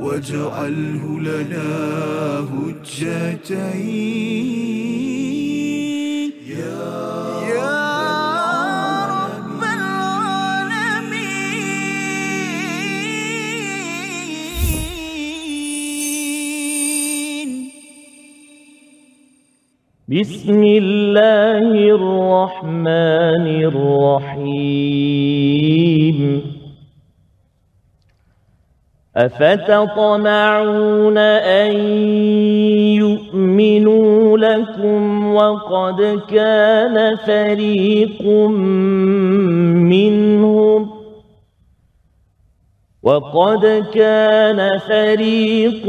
واجعله لنا هجتين. يا يا رب العالمين. بسم الله الرحمن الرحيم. أفتطمعون أن يؤمنوا لكم وقد كان فريق منهم وقد كان فريق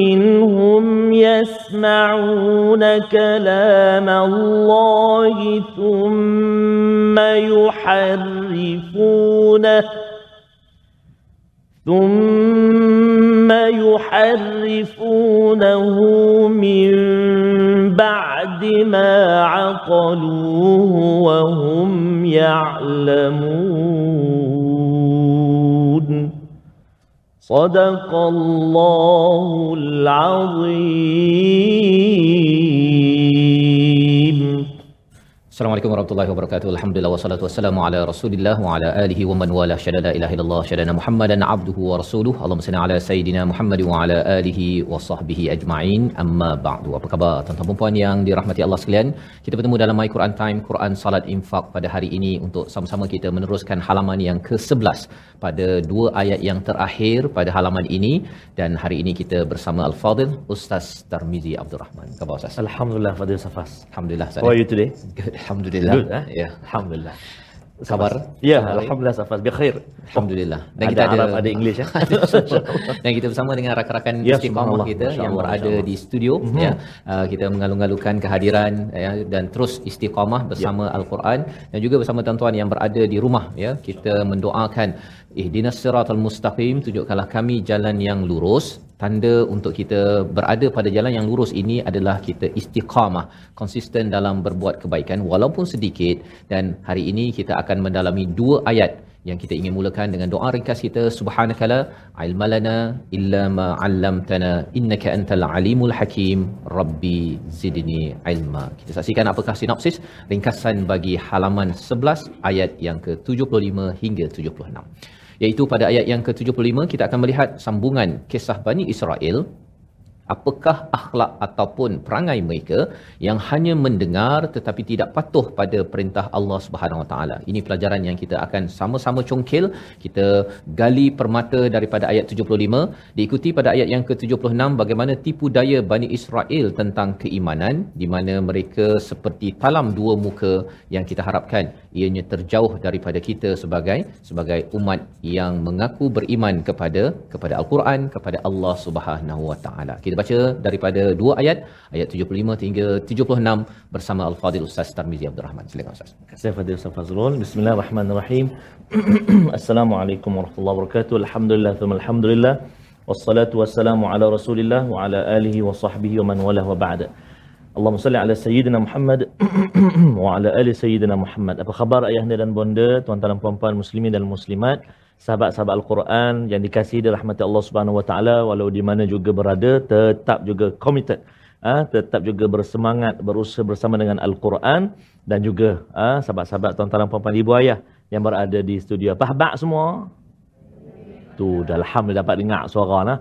منهم يسمعون كلام الله ثم يحرفونه ثم يحرفونه من بعد ما عقلوه وهم يعلمون. صدق الله العظيم. Assalamualaikum warahmatullahi wabarakatuh. Alhamdulillah wassalatu wassalamu ala Rasulillah wa ala alihi wa man wala syada la ilaha illallah syada Muhammadan abduhu wa rasuluh. Allahumma salli ala sayidina Muhammad wa ala alihi wa sahbihi ajma'in. Amma ba'du. Apa khabar tuan-tuan dan puan yang dirahmati Allah sekalian? Kita bertemu dalam My Quran Time Quran Salat Infak pada hari ini untuk sama-sama kita meneruskan halaman yang ke-11 pada dua ayat yang terakhir pada halaman ini dan hari ini kita bersama Al-Fadil Ustaz Tarmizi Abdul Rahman. Khabar Ustaz? Alhamdulillah Fadil Safas. Alhamdulillah. Ustaz. How are you today? Good. Alhamdulillah. Good, eh? Ya. Alhamdulillah. Khabar? Ya? Alhamdulillah Safas. Bikhair. Alhamdulillah. Dan ada kita ada Arab, ada English ya. dan kita bersama dengan rakan-rakan Ya, istiqamah kita Masya yang Allah, berada Allah. di studio Mhm. ya. Uh, kita mengalung-alungkan kehadiran ya dan terus istiqamah bersama Ya. al-Quran dan juga bersama tuan-tuan yang berada di rumah ya. Kita mendoakan ihdinas siratal mustaqim tunjukkanlah kami jalan yang lurus. Tanda untuk kita berada pada jalan yang lurus ini adalah kita istiqamah konsisten dalam berbuat kebaikan walaupun sedikit. Dan hari ini kita akan mendalami dua ayat yang kita ingin mulakan dengan doa ringkas kita. Subhanakala ilmalana illa ma 'allamtana innaka antal alimul hakim. Rabbi zidni ilma. Kita saksikan apakah sinopsis ringkasan bagi halaman 11 ayat yang ke-75 hingga 76 iaitu pada ayat yang ke-75 kita akan melihat sambungan kisah Bani Israel apakah akhlak ataupun perangai mereka yang hanya mendengar tetapi tidak patuh pada perintah Allah Subhanahu Wa Taala. Ini pelajaran yang kita akan sama-sama congkil. Kita gali permata daripada ayat 75 diikuti pada ayat yang ke-76 bagaimana tipu daya Bani Israel tentang keimanan di mana mereka seperti talam dua muka yang kita harapkan ianya terjauh daripada kita sebagai sebagai umat yang mengaku beriman kepada kepada Al-Quran kepada Allah Subhanahu Wa Taala. Kita baca daripada dua ayat ayat 75 hingga 76 bersama Al-Fadil Ustaz Tarmizi Abdul Rahman. Silakan Ustaz. Terima kasih Fadil Ustaz Fazrul. Bismillahirrahmanirrahim. Assalamualaikum warahmatullahi wabarakatuh. Alhamdulillah, thumma alhamdulillah. Wassalatu wassalamu ala rasulillah wa ala alihi wa sahbihi wa man walah wa ba'da. Allahumma salli ala Sayyidina Muhammad wa ala ali Sayyidina Muhammad. Apa khabar ayahanda dan bonda, tuan-tuan dan puan-puan muslimin dan muslimat, sahabat-sahabat Al-Quran yang dikasihi dirahmati Allah Subhanahu wa taala walau di mana juga berada tetap juga committed ha, tetap juga bersemangat berusaha bersama dengan Al-Quran dan juga ha, sahabat-sahabat tuan-tuan puan-puan ibu ayah yang berada di studio. Apa khabar semua? Tu dah alhamdulillah dapat dengar suara nah.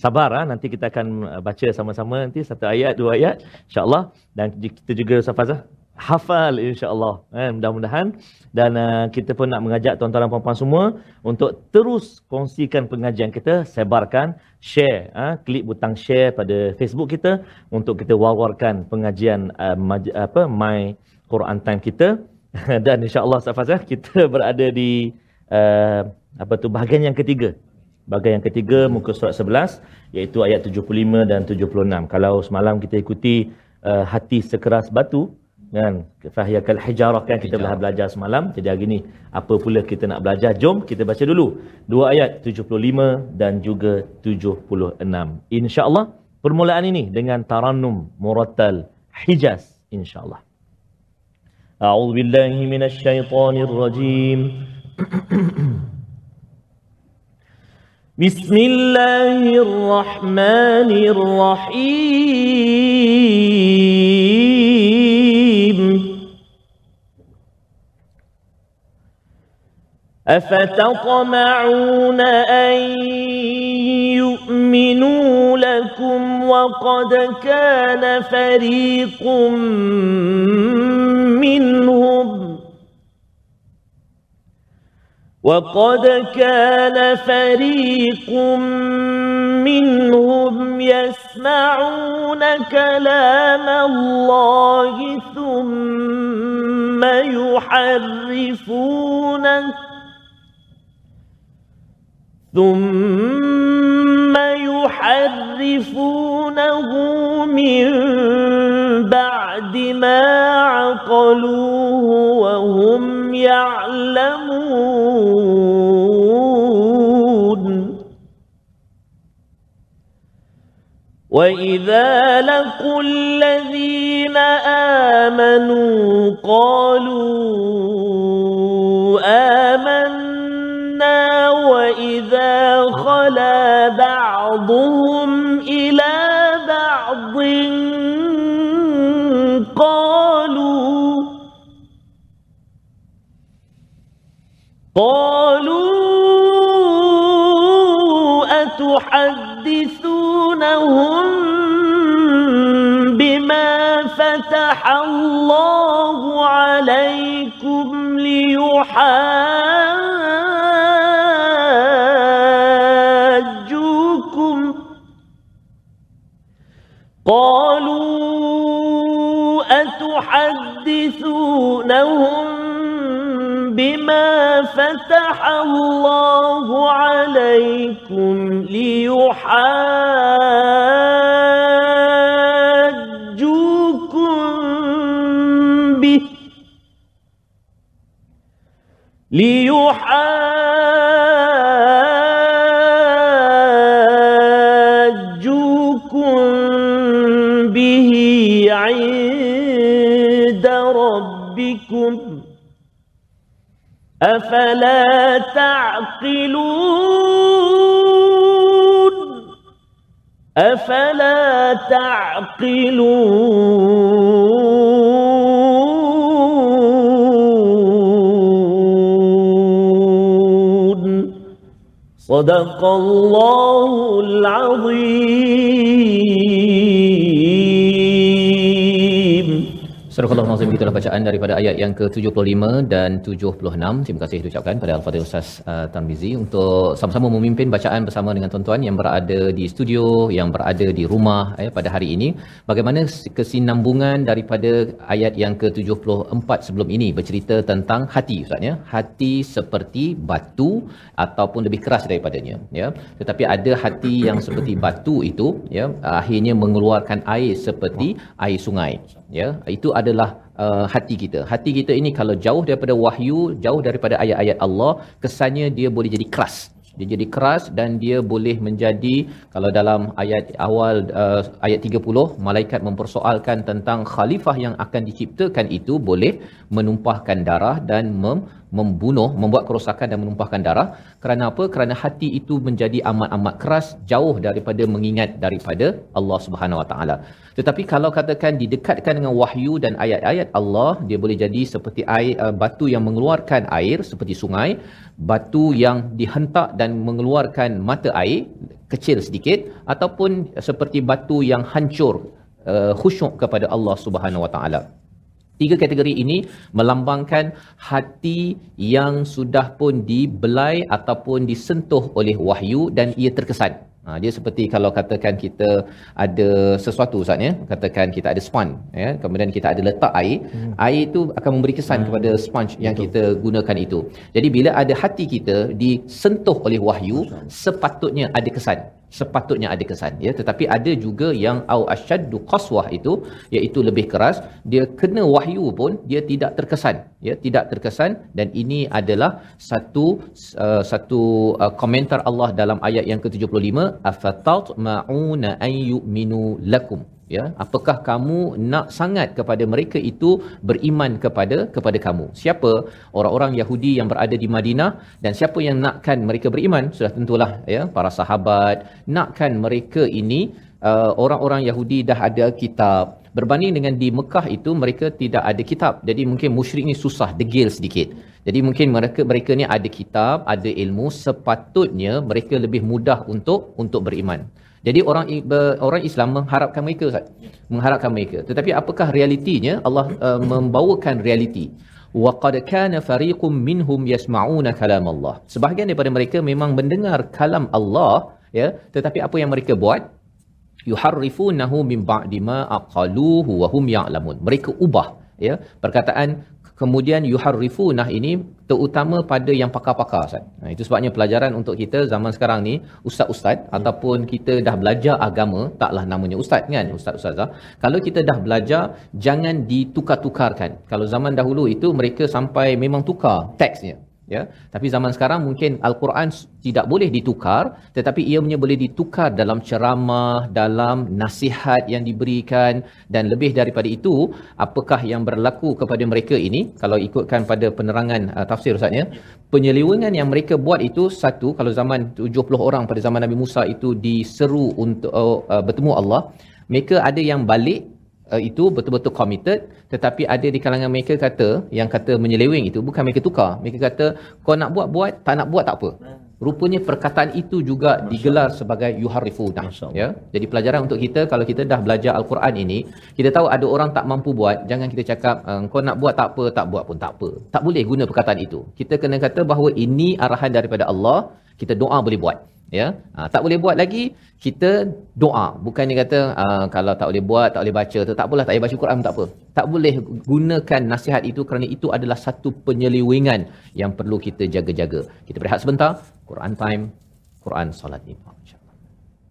Sabar ah nanti kita akan baca sama-sama nanti satu ayat dua ayat insya-Allah dan kita juga Ustaz Fazah hafal insya-Allah. Eh, mudah-mudahan. Dan uh, kita pun nak mengajak tuan-tuan dan puan-puan semua untuk terus kongsikan pengajian kita sebarkan share ah klik butang share pada Facebook kita untuk kita war-warkan pengajian uh, maj- apa my Quran time kita. Dan insya-Allah Ustaz Fazah kita berada di uh, apa tu bahagian yang ketiga. Bahagian yang ketiga muka surat 11 iaitu ayat 75 dan 76. Kalau semalam kita ikuti uh, hati sekeras batu kan? Fahya kal hijarah kan kita dah belajar semalam. Jadi hari ni apa pula kita nak belajar? Jom kita baca dulu. Dua ayat 75 dan juga 76 insyaallah permulaan ini dengan tarannum murattal hijaz insyaallah. A'udzu billahi minasyaitonir rajim بسم الله الرحمن الرحيم أفتطمعون أن يؤمنوا لكم وقد كان فريق منهم وقد كان فريق منهم يسمعون كلام الله ثم يحرفونه. ثم يحرفونه من بعد ما عقلوه وهم يعلمون وإذا لقوا الذين آمنوا قالوا آمنا وإذا خلا بعضهم إلى بعض قالوا قالوا أتحدثونهم بما فتح الله عليكم ليحاجوكم أتحدثونهم بما فتح الله عليكم ليحاجوكم به ليحاجوكم أفلا تعقلون؟ أفلا تعقلون؟ صدق الله العظيم. Surah Al-Nazim begitulah bacaan daripada ayat yang ke-75 dan 76. Terima kasih diucapkan pada Al-Fadhil Ustaz uh, Tarmizi untuk sama-sama memimpin bacaan bersama dengan tuan-tuan yang berada di studio, yang berada di rumah eh, pada hari ini. Bagaimana kesinambungan daripada ayat yang ke-74 sebelum ini bercerita tentang hati Ustaz ya. Hati seperti batu ataupun lebih keras daripadanya ya. Tetapi ada hati yang seperti batu itu ya akhirnya mengeluarkan air seperti air sungai ya itu adalah uh, hati kita. Hati kita ini kalau jauh daripada wahyu jauh daripada ayat-ayat Allah kesannya dia boleh jadi keras. Dia jadi keras dan dia boleh menjadi kalau dalam ayat awal uh, ayat 30 malaikat mempersoalkan tentang khalifah yang akan diciptakan itu boleh menumpahkan darah dan mem- membunuh membuat kerosakan dan menumpahkan darah. Kerana apa? Kerana hati itu menjadi amat-amat keras jauh daripada mengingat daripada Allah Subhanahu Wa Taala. Tetapi kalau katakan didekatkan dengan wahyu dan ayat-ayat Allah dia boleh jadi seperti air uh, batu yang mengeluarkan air seperti sungai batu yang dihentak dan mengeluarkan mata air kecil sedikit ataupun seperti batu yang hancur uh, khusyuk kepada Allah Subhanahu Wa Taala Tiga kategori ini melambangkan hati yang sudah pun dibelai ataupun disentuh oleh wahyu dan ia terkesan. Ha, dia seperti kalau katakan kita ada sesuatu Ustaz ya, katakan kita ada sponge ya, kemudian kita ada letak air, hmm. air itu akan memberi kesan hmm. kepada sponge yang Betul. kita gunakan itu. Jadi bila ada hati kita disentuh oleh wahyu, sepatutnya ada kesan sepatutnya ada kesan ya. Tetapi ada juga yang au asyaddu qaswah itu iaitu lebih keras dia kena wahyu pun dia tidak terkesan ya. Tidak terkesan dan ini adalah satu uh, satu uh, komentar Allah dalam ayat yang ke-75 afatat mauna ayyuminu lakum ya apakah kamu nak sangat kepada mereka itu beriman kepada kepada kamu? Siapa? Orang-orang Yahudi yang berada di Madinah dan siapa yang nakkan mereka beriman? Sudah tentulah ya para sahabat nakkan mereka ini. Uh, orang-orang Yahudi dah ada kitab. Berbanding dengan di Mekah itu mereka tidak ada kitab. Jadi mungkin musyrik ni susah degil sedikit. Jadi mungkin mereka mereka ni ada kitab ada ilmu. Sepatutnya mereka lebih mudah untuk untuk beriman jadi orang orang Islam mengharapkan mereka Ustaz. Mengharapkan mereka. Tetapi apakah realitinya? Allah uh, membawakan realiti. Wa qad kana fariqum minhum yasma'una kalam Allah. Sebahagian daripada mereka memang mendengar kalam Allah, ya, tetapi apa yang mereka buat? Yuharrifunahu min ba'di ma aqaluhu wa hum ya'lamun. Mereka ubah, ya, perkataan kemudian yuharrifunah ini terutama pada yang pakar-pakar Ustaz. Nah, itu sebabnya pelajaran untuk kita zaman sekarang ni ustaz-ustaz hmm. ataupun kita dah belajar agama taklah namanya ustaz kan ustaz-ustazah. Kalau kita dah belajar jangan ditukar-tukarkan. Kalau zaman dahulu itu mereka sampai memang tukar teksnya ya. Tapi zaman sekarang mungkin al-Quran tidak boleh ditukar tetapi ia punya boleh ditukar dalam ceramah dalam nasihat yang diberikan. Dan lebih daripada itu apakah yang berlaku kepada mereka ini? Kalau ikutkan pada penerangan uh, tafsir ustaznya penyelewengan yang mereka buat itu satu kalau zaman 70 orang pada zaman Nabi Musa itu diseru untuk uh, uh, bertemu Allah mereka ada yang balik uh, itu betul-betul committed tetapi ada di kalangan mereka kata yang kata menyeleweng itu bukan mereka tukar. Mereka kata kau nak buat buat tak nak buat tak apa. Rupanya perkataan itu juga Masya digelar sebagai yuharifuna ya. Jadi pelajaran untuk kita kalau kita dah belajar al-Quran ini kita tahu ada orang tak mampu buat jangan kita cakap eh, kau nak buat tak apa tak buat pun tak apa. Tak boleh guna perkataan itu. Kita kena kata bahawa ini arahan daripada Allah kita doa boleh buat ya ha, tak boleh buat lagi kita doa bukan dia kata ha, kalau tak boleh buat tak boleh baca tu tak apalah tak boleh baca Quran tak apa tak boleh gunakan nasihat itu kerana itu adalah satu penyelewengan yang perlu kita jaga-jaga kita berehat sebentar Quran time Quran solat ni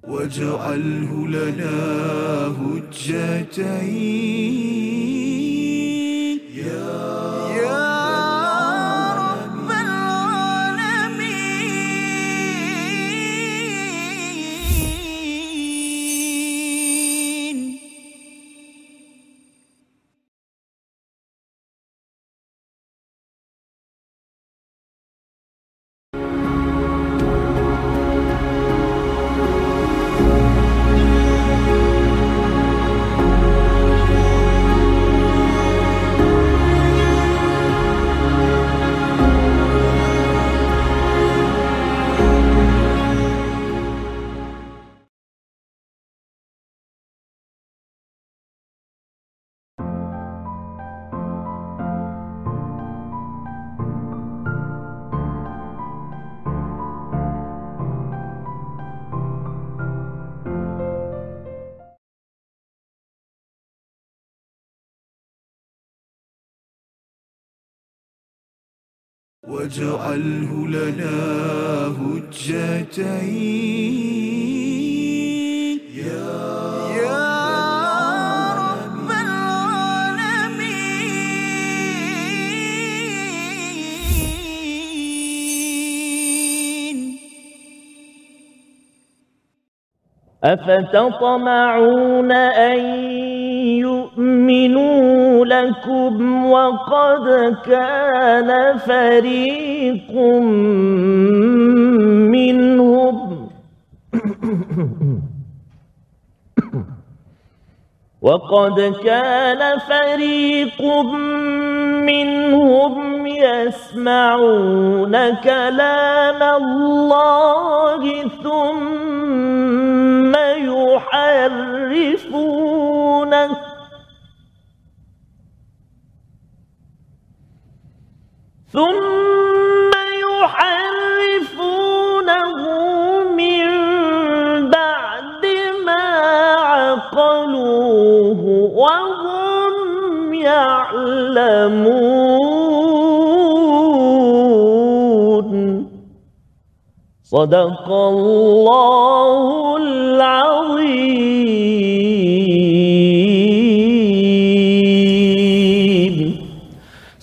واجعله لنا هجتين يا واجعله لنا هجتين. أفتطمعون أن يؤمنوا لكم وقد كان فريق منهم وقد كان فريق منهم يسمعون كلام الله ثم يحرفونه ثم يحرفونه من بعد ما عقلوه وهم يعلمون. صدق الله العظيم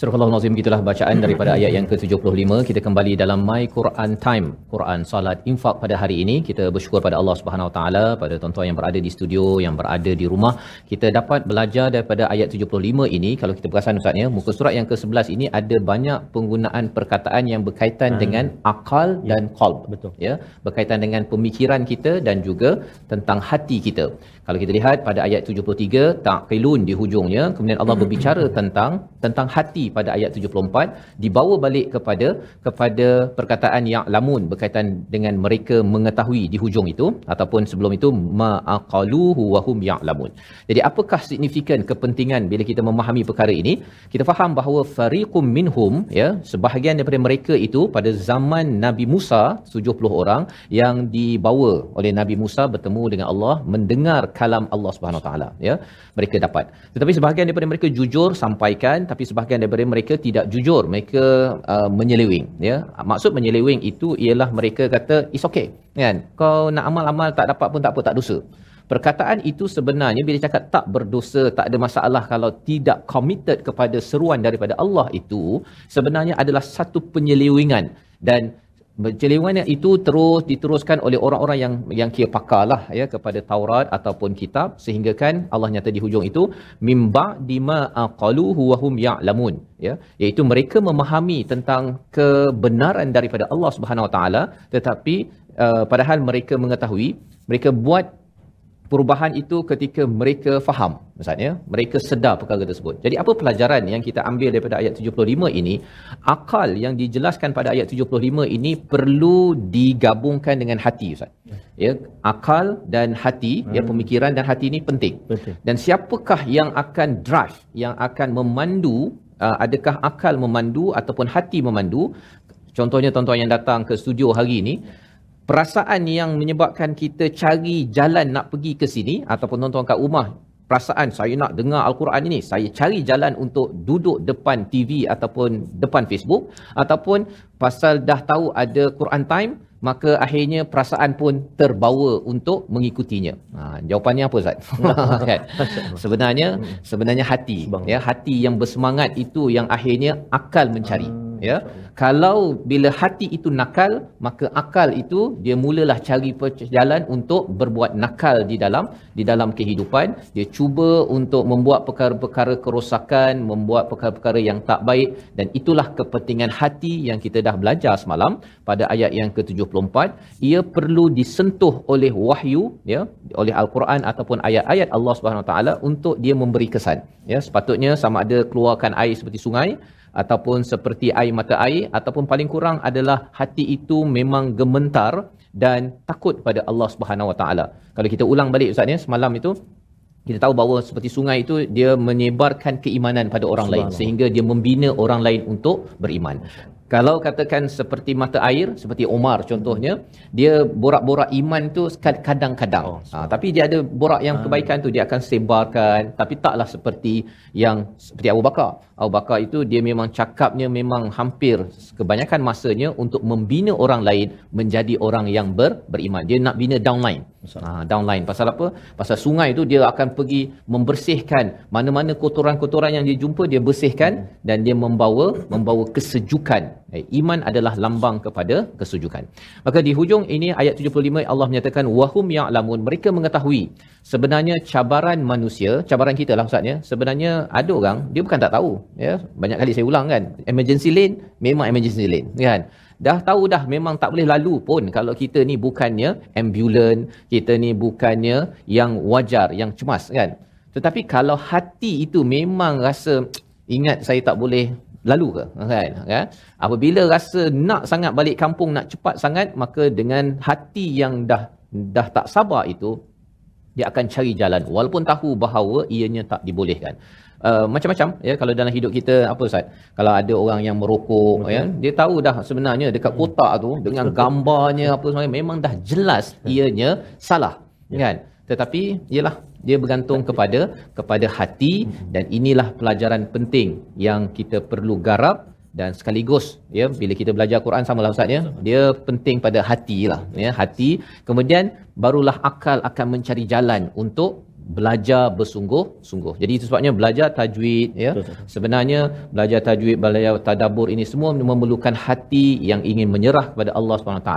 Nazim gitulah bacaan daripada ayat yang ke-75 kita kembali dalam My Quran Time Quran Salat Infak pada hari ini kita bersyukur pada Allah Subhanahu Taala pada tuan-tuan yang berada di studio yang berada di rumah kita dapat belajar daripada ayat 75 ini kalau kita perasan ustaz ya muka surat yang ke-11 ini ada banyak penggunaan perkataan yang berkaitan hmm. dengan akal ya. dan qalb Betul. ya berkaitan dengan pemikiran kita dan juga tentang hati kita kalau kita lihat pada ayat 73 taqilun di hujungnya kemudian Allah berbicara tentang tentang hati pada ayat 74 dibawa balik kepada kepada perkataan yang lamun berkaitan dengan mereka mengetahui di hujung itu ataupun sebelum itu ma'aqaluhu wa hum ya'lamun. Jadi apakah signifikan kepentingan bila kita memahami perkara ini? Kita faham bahawa fariqum minhum ya sebahagian daripada mereka itu pada zaman Nabi Musa 70 orang yang dibawa oleh Nabi Musa bertemu dengan Allah mendengar kalam Allah Subhanahu taala ya mereka dapat. Tetapi sebahagian daripada mereka jujur sampaikan tapi sebahagian daripada mereka tidak jujur mereka uh, menyeleweng ya. Maksud menyeleweng itu ialah mereka kata it's okay kan? Kau nak amal-amal tak dapat pun tak apa tak dosa. Perkataan itu sebenarnya bila cakap tak berdosa, tak ada masalah kalau tidak committed kepada seruan daripada Allah itu sebenarnya adalah satu penyelewengan dan Penyelewengan itu terus diteruskan oleh orang-orang yang yang kira pakar lah ya kepada Taurat ataupun kitab sehingga kan Allah nyata di hujung itu mimba dima aqaluhu wa hum ya'lamun ya. Iaitu mereka memahami tentang kebenaran daripada Allah Subhanahu Wa Taala tetapi uh, padahal mereka mengetahui mereka buat perubahan itu ketika mereka faham maksudnya mereka sedar perkara tersebut. Jadi apa pelajaran yang kita ambil daripada ayat 75 ini? Akal yang dijelaskan pada ayat 75 ini perlu digabungkan dengan hati ustaz. Ya akal dan hati ya, hmm. ya pemikiran dan hati ini penting. Betul. dan siapakah yang akan drive yang akan memandu uh, adakah akal memandu ataupun hati memandu? Contohnya tuan-tuan yang datang ke studio hari ini perasaan yang menyebabkan kita cari jalan nak pergi ke sini ataupun tuan-tuan kat rumah perasaan saya nak dengar al-Quran ini saya cari jalan untuk duduk depan TV ataupun depan Facebook ataupun pasal dah tahu ada Quran time maka akhirnya perasaan pun terbawa untuk mengikutinya. Ha, jawapannya apa Ustaz? kan? Sebenarnya sebenarnya hati ya hati yang bersemangat itu yang akhirnya akal mencari. Hmm ya kalau bila hati itu nakal maka akal itu dia mulalah cari jalan untuk berbuat nakal di dalam di dalam kehidupan. Dia cuba untuk membuat perkara-perkara kerosakan membuat perkara-perkara yang tak baik. Dan itulah kepentingan hati yang kita dah belajar semalam pada ayat yang ke-74 ia perlu disentuh oleh wahyu ya oleh al-Quran ataupun ayat-ayat Allah Subhanahu taala untuk dia memberi kesan. Ya sepatutnya sama ada keluarkan air seperti sungai ataupun seperti air mata air ataupun paling kurang adalah hati itu memang gementar dan takut pada Allah Subhanahu Wa Taala. Kalau kita ulang balik ustaz ya semalam itu kita tahu bahawa seperti sungai itu dia menyebarkan keimanan pada orang lain sehingga dia membina orang lain untuk beriman. Kalau katakan seperti mata air seperti Omar contohnya dia borak-borak iman tu kadang-kadang. Oh, ha, tapi dia ada borak yang kebaikan tu dia akan sebarkan. Tapi taklah seperti yang seperti Abu Bakar Abu Bakar itu dia memang cakapnya memang hampir kebanyakan masanya untuk membina orang lain menjadi orang yang ber, beriman. Dia nak bina downline. Ha, downline. Pasal apa? Pasal sungai itu dia akan pergi membersihkan mana-mana kotoran-kotoran yang dia jumpa dia bersihkan dan dia membawa membawa kesejukan. Eh, iman adalah lambang kepada kesejukan. Maka di hujung ini ayat 75 Allah menyatakan wahum ya'lamun mereka mengetahui sebenarnya cabaran manusia, cabaran kita lah ustaz ya. Sebenarnya ada orang dia bukan tak tahu ya banyak kali saya ulang kan emergency lane memang emergency lane kan dah tahu dah memang tak boleh lalu pun kalau kita ni bukannya ambulans kita ni bukannya yang wajar yang cemas kan tetapi kalau hati itu memang rasa ingat saya tak boleh lalu ke kan kan apabila rasa nak sangat balik kampung nak cepat sangat maka dengan hati yang dah dah tak sabar itu dia akan cari jalan walaupun tahu bahawa ianya tak dibolehkan uh, macam-macam ya kalau dalam hidup kita apa Ustaz kalau ada orang yang merokok Betul. ya dia tahu dah sebenarnya dekat hmm. kotak tu dengan gambarnya apa sebenarnya memang dah jelas ya. ianya salah ya. kan tetapi ialah dia bergantung kepada kepada hati dan inilah pelajaran penting yang kita perlu garap dan sekaligus ya bila kita belajar Quran samalah ustaz ya dia penting pada hati lah ya hati. Kemudian barulah akal akan mencari jalan untuk belajar bersungguh-sungguh. Jadi itu sebabnya belajar tajwid ya. Betul. Sebenarnya belajar tajwid, belajar tadabbur ini semua memerlukan hati yang ingin menyerah kepada Allah SWT.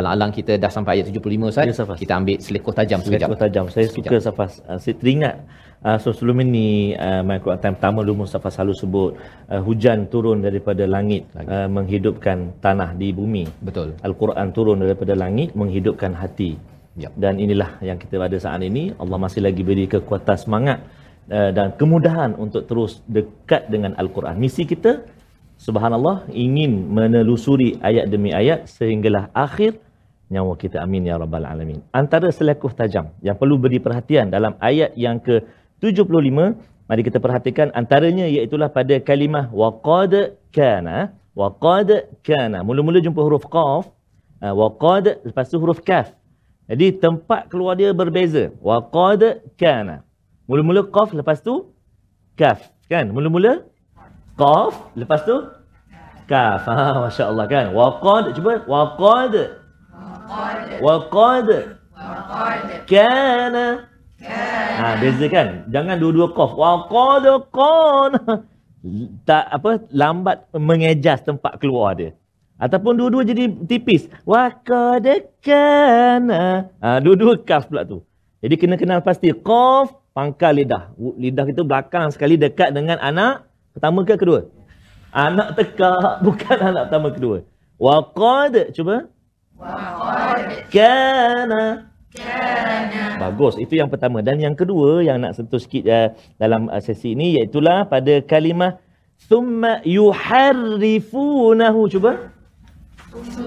Alang-alang kita dah sampai ayat 75 Ustaz. Ya, Safas. kita ambil selekoh tajam sekejap. Sekejap tajam. Saya suka Safas. Uh, saya teringat uh, so sebelum ini uh, My Quran Time pertama dulu Mustafa selalu sebut uh, hujan turun daripada langit uh, menghidupkan tanah di bumi. Betul. Al-Quran turun daripada langit menghidupkan hati. Ya. Dan inilah yang kita ada saat ini. Allah masih lagi beri kekuatan semangat uh, dan kemudahan untuk terus dekat dengan Al-Quran. Misi kita subhanallah ingin menelusuri ayat demi ayat sehinggalah akhir nyawa kita amin ya rabbal alamin. Antara selekoh tajam yang perlu beri perhatian dalam ayat yang ke 75 mari kita perhatikan antaranya iaitu pada kalimah waqad kana waqad kana mula-mula jumpa huruf qaf uh, waqad lepas tu huruf kaf jadi tempat keluar dia berbeza. Waqad kana. Mula-mula qaf lepas tu kaf. Kan? Mula-mula qaf lepas tu kaf. Ha masya-Allah kan? Waqad cuba. Waqad waqad kana. Ha, beza kan? Jangan dua-dua qaf. Wa qad qana. Tak apa? Lambat mengejas tempat keluar dia. Ataupun dua-dua jadi tipis. Wa qad kana. Ha, dua-dua kaf pula tu. Jadi kena kenal pasti qaf pangkal lidah. Lidah kita belakang sekali dekat dengan anak pertama ke kedua? Anak tekak bukan anak pertama kedua. Wa qad cuba. Wa qad kana Bagus, itu yang pertama. Dan yang kedua yang nak sentuh sikit uh, dalam uh, sesi ini iaitulah pada kalimah thumma yuharrifunahu. Cuba.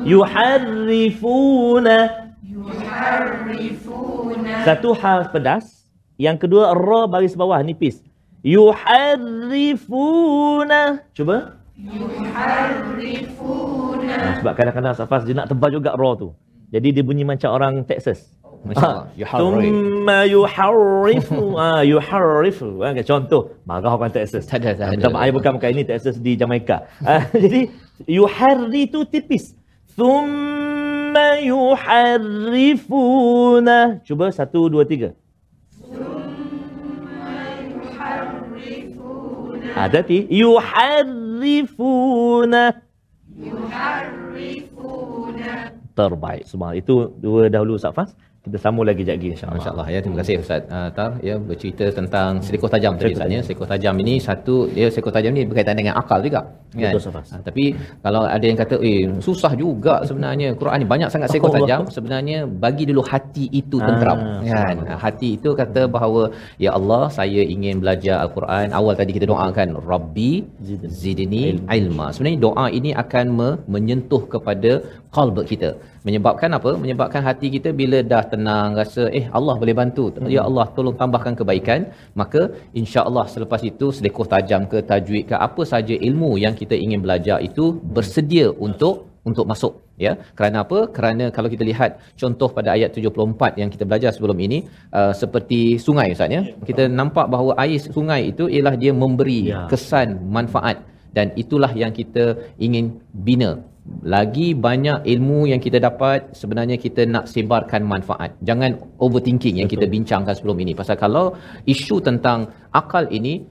Yuharrifuna. Yuharrifuna. Satu harf pedas. Yang kedua ra baris bawah nipis. Yuharrifuna. Cuba. Yuharrifuna. Nah, sebab kadang-kadang Safas dia nak tebal juga ra tu. Jadi dia bunyi macam orang Texas. Masya-Allah. Yuharrif. Thumma yuharrifu. ah, yuharrifu. Ah, contoh, marah orang Texas. Tak ada, tak ada. Minta maaf, I bukan bukan ini Texas di Jamaica. Ah, jadi yuharri tu tipis. Thumma yuharrifuna. Cuba satu, dua, tiga. Ah, tadi yuharrifuna. Terbaik. Semua itu dua dahulu Ustaz Fas. Kita sambung lagi sekejap lagi insya-Allah. Masya-Allah ya terima kasih Ustaz. Uh, Tar ya bercerita tentang selikoh tajam tadi Ustaz ya. selikoh tajam ini satu dia selikoh tajam ni berkaitan dengan akal juga kan? Betul, uh, tapi kalau ada yang kata eh susah juga sebenarnya Quran ni banyak sangat selikoh Oh, tajam sebenarnya bagi dulu hati itu tentram Ah, kan? Ah, hati itu kata bahawa ya Allah saya ingin belajar al-Quran. Awal tadi kita doakan Rabbi Zidni zidni ilma. Sebenarnya doa ini akan me- menyentuh kepada qalb kita. Menyebabkan apa? Menyebabkan hati kita bila dah tenang rasa eh Allah boleh bantu. Ya Allah tolong tambahkan kebaikan. Maka insya-Allah selepas itu selekoh tajam ke tajwid ke apa saja ilmu yang kita ingin belajar itu bersedia untuk untuk masuk ya. Kerana apa? Kerana kalau kita lihat contoh pada ayat 74 yang kita belajar sebelum ini uh, seperti sungai ustaz ya. Kita nampak bahawa air sungai itu ialah dia memberi Ya. kesan manfaat. Dan itulah yang kita ingin bina lagi banyak ilmu yang kita dapat sebenarnya kita nak sebarkan manfaat. Jangan overthinking yang kita bincangkan sebelum ini. Pasal kalau isu tentang akal ini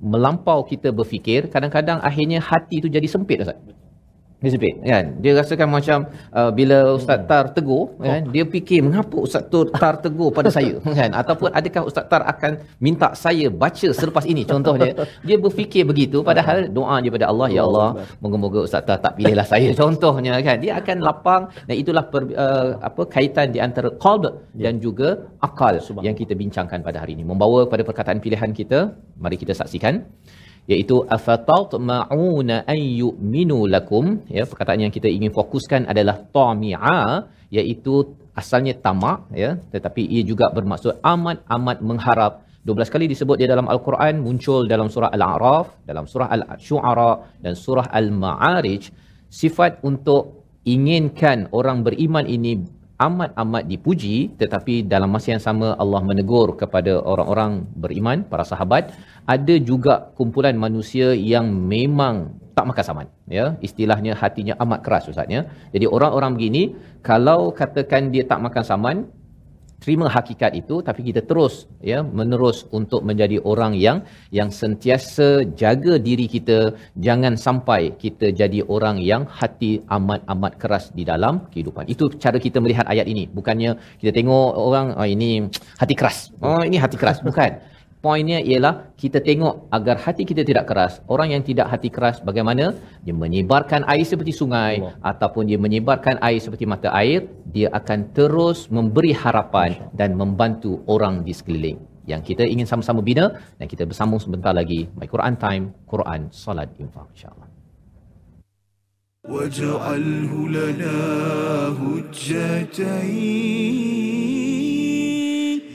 melampau kita berfikir kadang-kadang akhirnya hati itu jadi sempit Ustaz sempit kan? Dia rasakan macam uh, bila ustaz tar tegur kan? Dia fikir mengapa ustaz tu tar tegur pada saya? Kan? Ataupun adakah ustaz tar akan minta saya baca selepas ini? Contohnya dia berfikir begitu padahal doa dia pada Allah ya Allah moga-moga ustaz tar tak pilihlah saya. Contohnya kan? Dia akan lapang dan itulah per, uh, apa kaitan di antara qalb dan juga akal yang kita bincangkan pada hari ini. Membawa pada perkataan pilihan kita mari kita saksikan iaitu afatatma'una an yu'minu lakum? Ya perkataan yang kita ingin fokuskan adalah tami'a iaitu asalnya tamak ya. Tetapi ia juga bermaksud amat amat mengharap 12 kali disebut di dalam al-Quran muncul dalam surah al-A'raf dalam surah al-Syu'ara dan surah al-Ma'arij. Sifat untuk inginkan orang beriman ini amat-amat dipuji tetapi dalam masa yang sama Allah menegur kepada orang-orang beriman para sahabat ada juga kumpulan manusia yang memang tak makan saman ya istilahnya hatinya amat keras ustaz ya jadi orang-orang begini kalau katakan dia tak makan saman terima hakikat itu tapi kita terus ya menerus untuk menjadi orang yang yang sentiasa jaga diri kita jangan sampai kita jadi orang yang hati amat-amat keras di dalam kehidupan. Itu cara kita melihat ayat ini. Bukannya kita tengok orang oh, ini hati keras. Oh ini hati keras. Bukan. Poinnya ialah kita tengok agar hati kita tidak keras. Orang yang tidak hati keras bagaimana? Dia menyebarkan air seperti sungai Allah. ataupun dia menyebarkan air seperti mata air, dia akan terus memberi harapan dan membantu orang di sekeliling. Yang kita ingin sama-sama bina dan kita bersambung sebentar lagi My Quran Time, Quran Salat Infak insya-Allah. واجعله لنا هجتين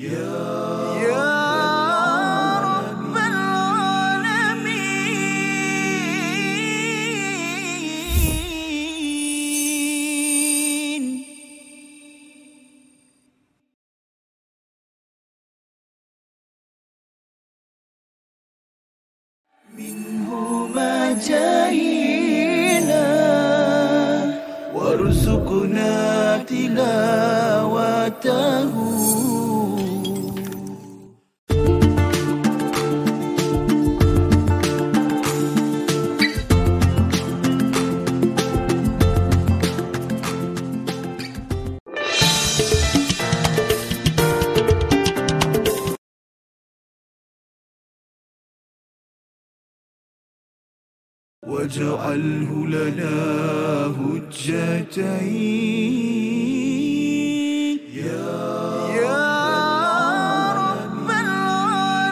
يا يا وارزقنا تلاوته واجعله لنا هجتين. يا يا رب العالمين.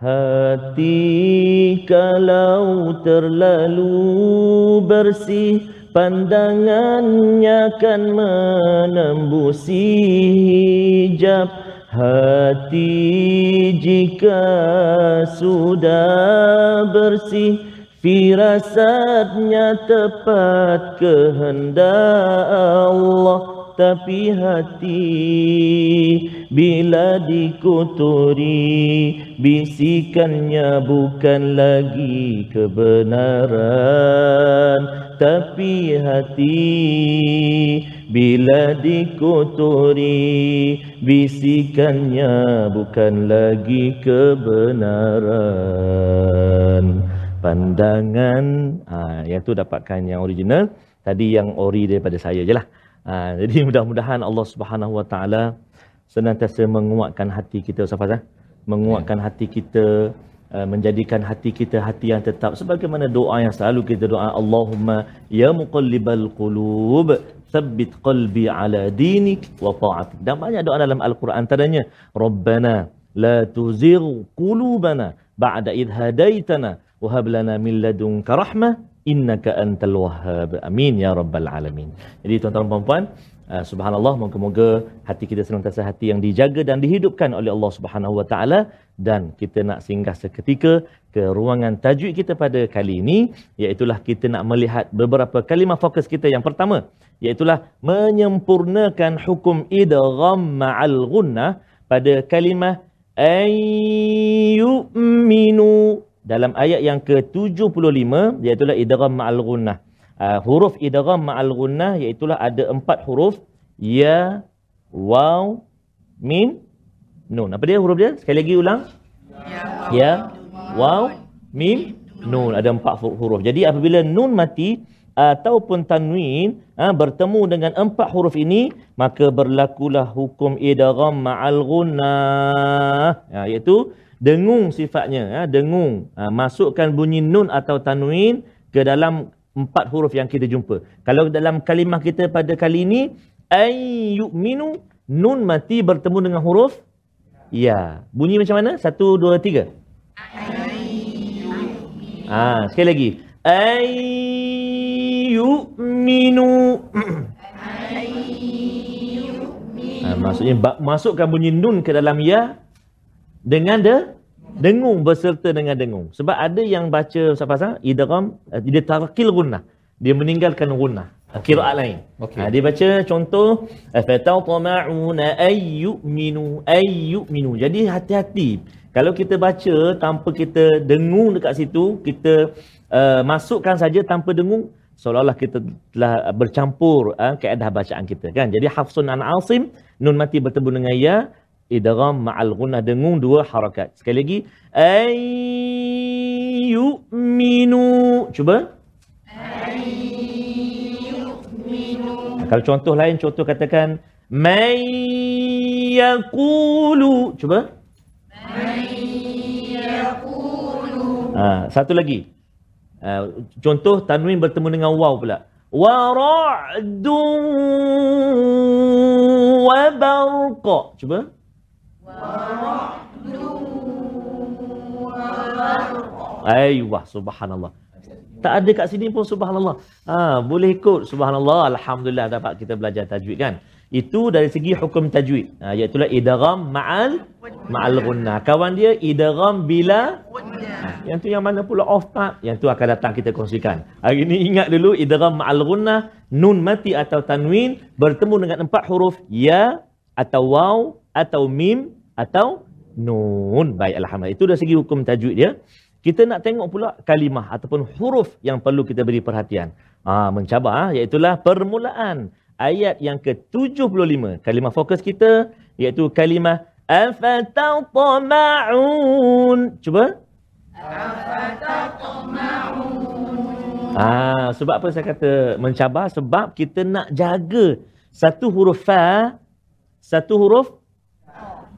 Hati kalau terlalu bersih Pandangannya kan menembusi hijab Hati jika sudah bersih. Firasatnya tepat kehendak Allah tapi hati bila dikotori bisikannya bukan lagi kebenaran tapi hati bila dikotori bisikannya bukan lagi kebenaran pandangan ah yang tu dapatkan yang original tadi yang ori daripada saya je lah Ha, jadi mudah-mudahan Allah Subhanahu Wa Taala senantiasa menguatkan hati kita Ustaz Fazal. Menguatkan ya. hati kita menjadikan hati kita hati yang tetap. Sebagaimana doa yang selalu kita doa Allahumma ya muqallibal qulub tsabbit qalbi ala dinik wa ta'atik. Dan banyak doa dalam Al-Quran antaranya Rabbana la tuzigh qulubana ba'da idh hadaitana wa hab lana min ladunka rahmah innaka antal wahhab. Amin ya rabbal alamin. Jadi tuan-tuan dan puan uh, subhanallah moga-moga hati kita senantiasa hati yang dijaga dan dihidupkan oleh Allah Subhanahu wa taala. Dan kita nak singgah seketika ke ruangan tajwid kita pada kali ini iaitu kita nak melihat beberapa kalimah fokus kita. Yang pertama iaitu menyempurnakan hukum idgham ma'al gunnah pada kalimah ayyuminu. Dalam ayat yang ke-75 iaitu idgham ma'al gunnah. Uh, huruf idgham ma'al gunnah iaitu ada empat huruf ya, waw, mim, nun. Apa dia huruf dia? Sekali lagi ulang. Ya, waw, mim, nun. Ada empat huruf. Jadi apabila nun mati ataupun tanwin ha, bertemu dengan empat huruf ini maka berlakulah hukum idgham ma'al gunnah. Ha, iaitu dengung sifatnya ya dengung ha, masukkan bunyi nun atau tanwin ke dalam empat huruf yang kita jumpa kalau dalam kalimah kita pada kali ini ayyuminu nun mati bertemu dengan huruf ya bunyi macam mana satu dua tiga Ah, sekali lagi. Ayyuminu. Ayyuminu. Ha, maksudnya masukkan bunyi nun ke dalam ya dengan de dengung berserta dengan dengung. Sebab ada yang baca Ustaz Fazal, idgham eh, dia tarkil gunnah. Dia meninggalkan gunnah. Kiraat lain. Okay. Ha, dia baca contoh fatawtama'una ayyuminu ayyuminu. Jadi hati-hati Kalau kita baca tanpa kita dengung dekat situ, kita uh, masukkan saja tanpa dengung, seolah-olah kita telah bercampur uh, keadaan bacaan kita kan. Jadi hafsun an asim, nun mati bertemu dengan ya, idgham ma'al gunnah dengung dua harakat. Sekali lagi, ayyuminu. Cuba. Ayyuminu. Kalau contoh lain, contoh katakan, man yaqulu. Cuba. Ha, satu lagi. Uh, contoh tanwin bertemu dengan waw pula. Wa ra'du wa barqa. Cuba. Aywa subhanallah. Tak ada kat sini pun subhanallah. Ha, boleh ikut subhanallah. Alhamdulillah dapat kita belajar tajwid kan. Itu dari segi hukum tajwid. Ha, iaitu idgham ma'al ma'al gunnah. Kawan dia idgham bila ha, yang tu yang mana pula off tak? Yang tu akan datang kita kongsikan. Hari ini ingat dulu idgham ma'al gunnah nun mati atau tanwin bertemu dengan empat huruf ya atau waw atau mim atau nun. Baik alhamdulillah. Itu dari segi hukum tajwid dia. Kita nak tengok pula kalimah ataupun huruf yang perlu kita beri perhatian. Ah ha, mencabar ha, iaitulah permulaan ayat yang ke-75. Kalimah fokus kita iaitu kalimah afatatma'un. Cuba. Afatatma'un. Ah sebab apa saya kata mencabar sebab kita nak jaga satu huruf fa, satu huruf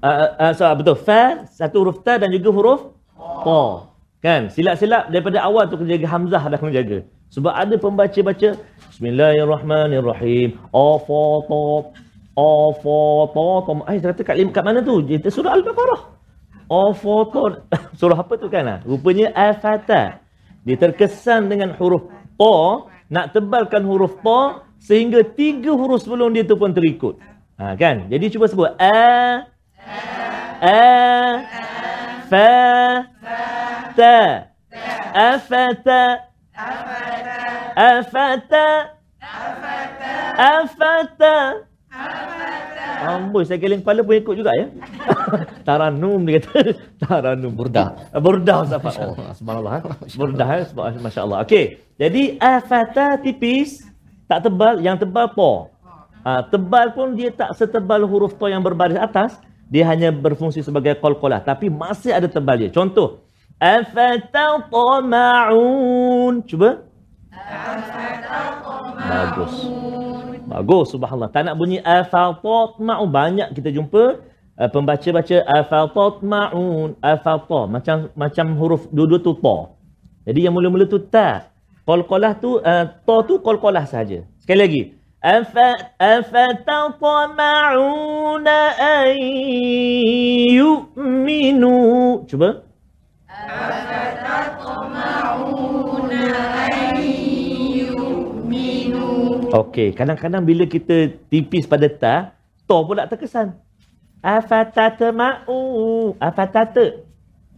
uh, uh, so, betul fa, satu huruf ta dan juga huruf ta. Kan? Silap-silap daripada awal tu kena jaga Hamzah dah kena jaga. Sebab ada pembaca-baca Bismillahirrahmanirrahim. Afatat. Afatat. Eh, saya kata kat, kat mana tu? Itu surah Al-Baqarah. Afatat. surah apa tu kan? Rupanya Afatat. Dia terkesan dengan huruf Ta. Nak tebalkan huruf Ta. Sehingga tiga huruf sebelum dia tu pun terikut. Ha, kan? Jadi cuba sebut. A. Fa. Afata. Afata. Afata. Amboi, saya geleng kepala pun ikut juga ya. Taranum dia kata. Taranum. Burdah. Burdah Ustaz. Oh, subhanallah. Burdah ya. Masya Allah. Okey. Jadi, afata tipis. Tak tebal. Yang tebal po. Ha, tebal pun dia tak setebal huruf to yang berbaris atas. Dia hanya berfungsi sebagai kolkolah. Tapi masih ada tebal dia. Contoh. Afatatma'un. Cuba. Bagus. Bagus, subhanallah. Tak nak bunyi afatatma'un. Banyak kita jumpa uh, pembaca-baca afatatma'un. Afata. Macam macam huruf dua-dua tu ta. Jadi yang mula-mula tu ta. Qalqalah tu, uh, ta tu qalqalah saja. Sekali lagi. Afatatma'una an yu'minu. Cuba. Okey, kadang-kadang bila kita tipis pada ta, to pula terkesan. Afatatma'u, afatata.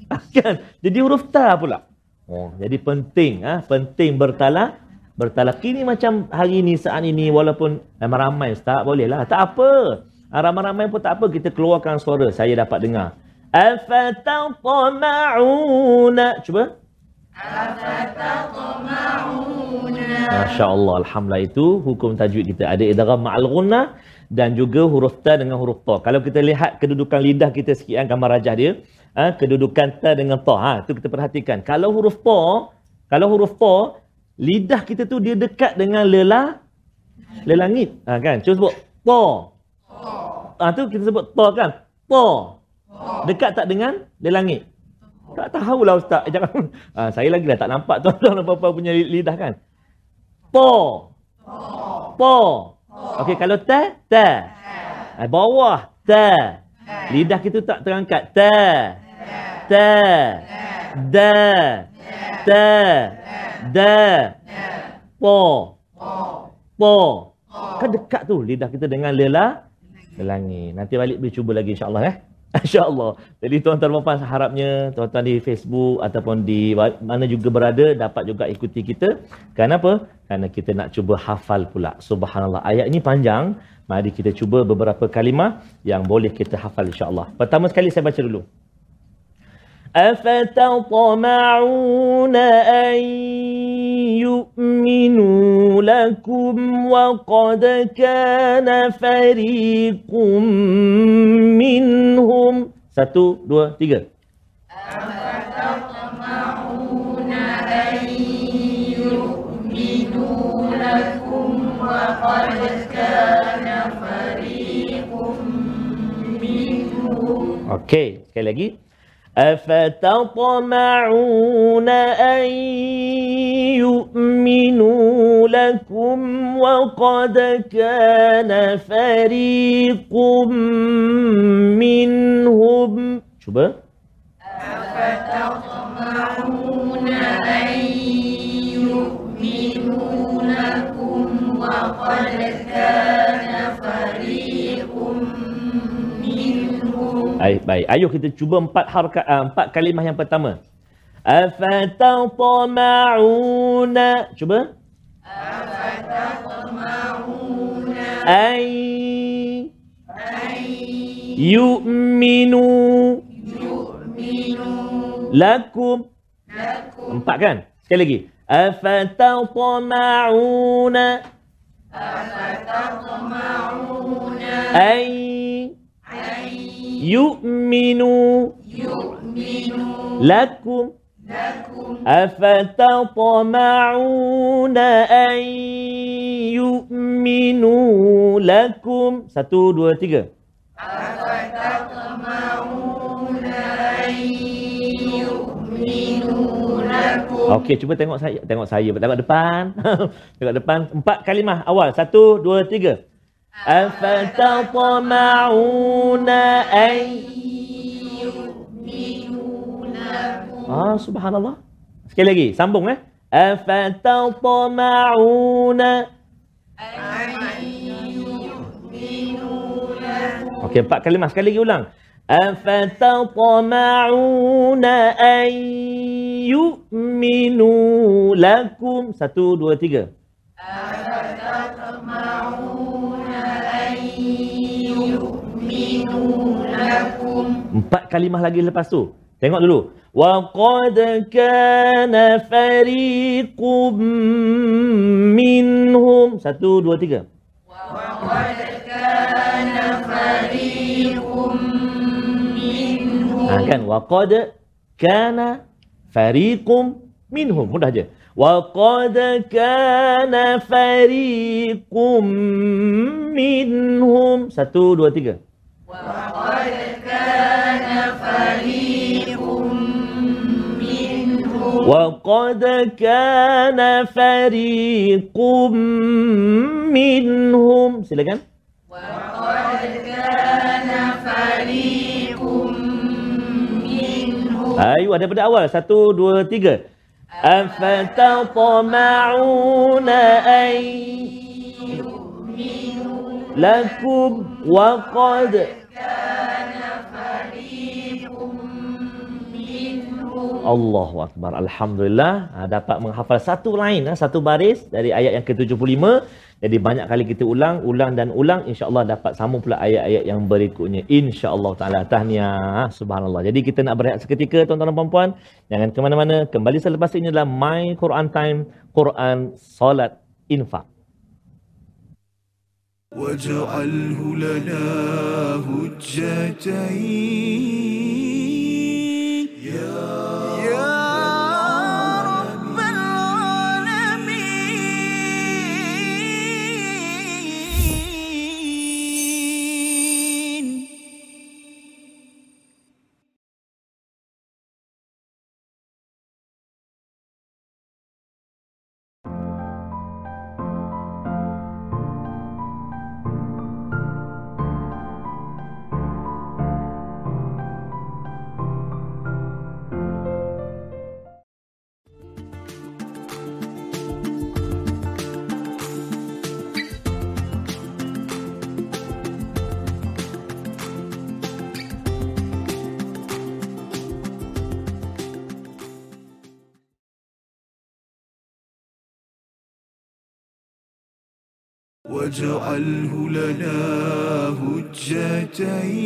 Kan? Jadi huruf ta pula. Oh, jadi penting ah, ha? penting bertala bertalak ini macam hari ini saat ini walaupun ramai-ramai ustaz bolehlah. Tak apa. Ah, ramai-ramai pun tak apa kita keluarkan suara saya dapat dengar. Afatatma'una. Cuba. Masya Allah, Alhamdulillah itu hukum tajwid kita. Ada idgham ma'al gunnah dan juga huruf ta dengan huruf ta. Kalau kita lihat kedudukan lidah kita sikit kan, gambar rajah dia. Ha, kedudukan ta dengan ta. Ha, itu kita perhatikan. Kalau huruf ta, kalau huruf ta, lidah kita tu dia dekat dengan lela, lelangit. Ha, kan? Cuba sebut ta. Ha, tu kita sebut ta kan? Ta. Dekat tak dengan lelangit? Tak tahulah ustaz. Eh, jangan. Ha, saya lagi lah tak nampak tuan-tuan apa-apa punya lidah kan. Po. Po. Okey kalau ta, ta. Ha, bawah ta. Lidah kita tak terangkat. Ta. Ta. Da. Ta. Da. Po. Po. Kan dekat tu lidah kita dengan lela. Lelangi. Nanti balik boleh cuba lagi insyaAllah eh. InsyaAllah. Jadi tuan-tuan dan puan harapnya tuan-tuan di Facebook ataupun di mana juga berada dapat juga ikuti kita. Kenapa? Kerana kita nak cuba hafal pula. Subhanallah. Ayat ini panjang. Mari kita cuba beberapa kalimah yang boleh kita hafal insyaAllah. Pertama sekali saya baca dulu. أفتطمعون أن يؤمنوا لكم وقد كان فريق منهم Satu, dua, tiga. Okey, sekali lagi. أفتطمعون أن يؤمنوا لكم وقد كان فريق منهم شو بقى؟ أفتطمعون أن يؤمنوا لكم وقد كان Baik, baik. Ayuh kita cuba empat harkat uh, empat kalimah yang pertama. Afatatma'una. Cuba. Afatatma'una. Ay. Yu'minu. Yu'minu. Lakum. Lakum. Empat kan? Sekali lagi. Afatatma'una. Afatatma'una. Ay. Yu'minu yu'minu lakum lakum afatatma'una an yu'minu lakum satu dua tiga afatatma'una an yu'minu lakum Okey, cuba tengok saya, tengok saya, tengok depan. tengok depan. Empat kalimah awal. Satu, dua, tiga. أفتطمعون أن Ah, subhanallah. Sekali lagi, sambung eh. Afatatamma'una Okey, empat kalimah. Sekali lagi ulang. Afatatamma'una an yu'minu lakum. Satu, dua, tiga. Empat kalimah lagi lepas tu. Tengok dulu. Wa qad kana fariqum minhum. Satu, dua, tiga. Wa qad kana fariqum minhum. Ha, kan? Wa qad kana fariqum minhum. Mudah je. Wa qad kana fariqum minhum. Satu, dua, tiga. وقد كان فريق منهم وقد كان فريق منهم silakan وقد كان فريق منهم Ayo daripada awal satu dua tiga أفتطمعون أن لكم وقد Allahu Akbar. Alhamdulillah ha, dapat menghafal satu line, ha, satu baris dari ayat yang ke-75. Jadi banyak kali kita ulang, ulang dan ulang. InsyaAllah dapat sambung pula ayat-ayat yang berikutnya. InsyaAllah ta'ala. Tahniah. Ha, subhanallah. Jadi kita nak berehat seketika tuan-tuan dan puan-puan. Jangan ke mana-mana. Kembali selepas ini adalah My Quran Time. Quran Salat Infak. واجعله لنا هجتين واجعله لنا هجتين.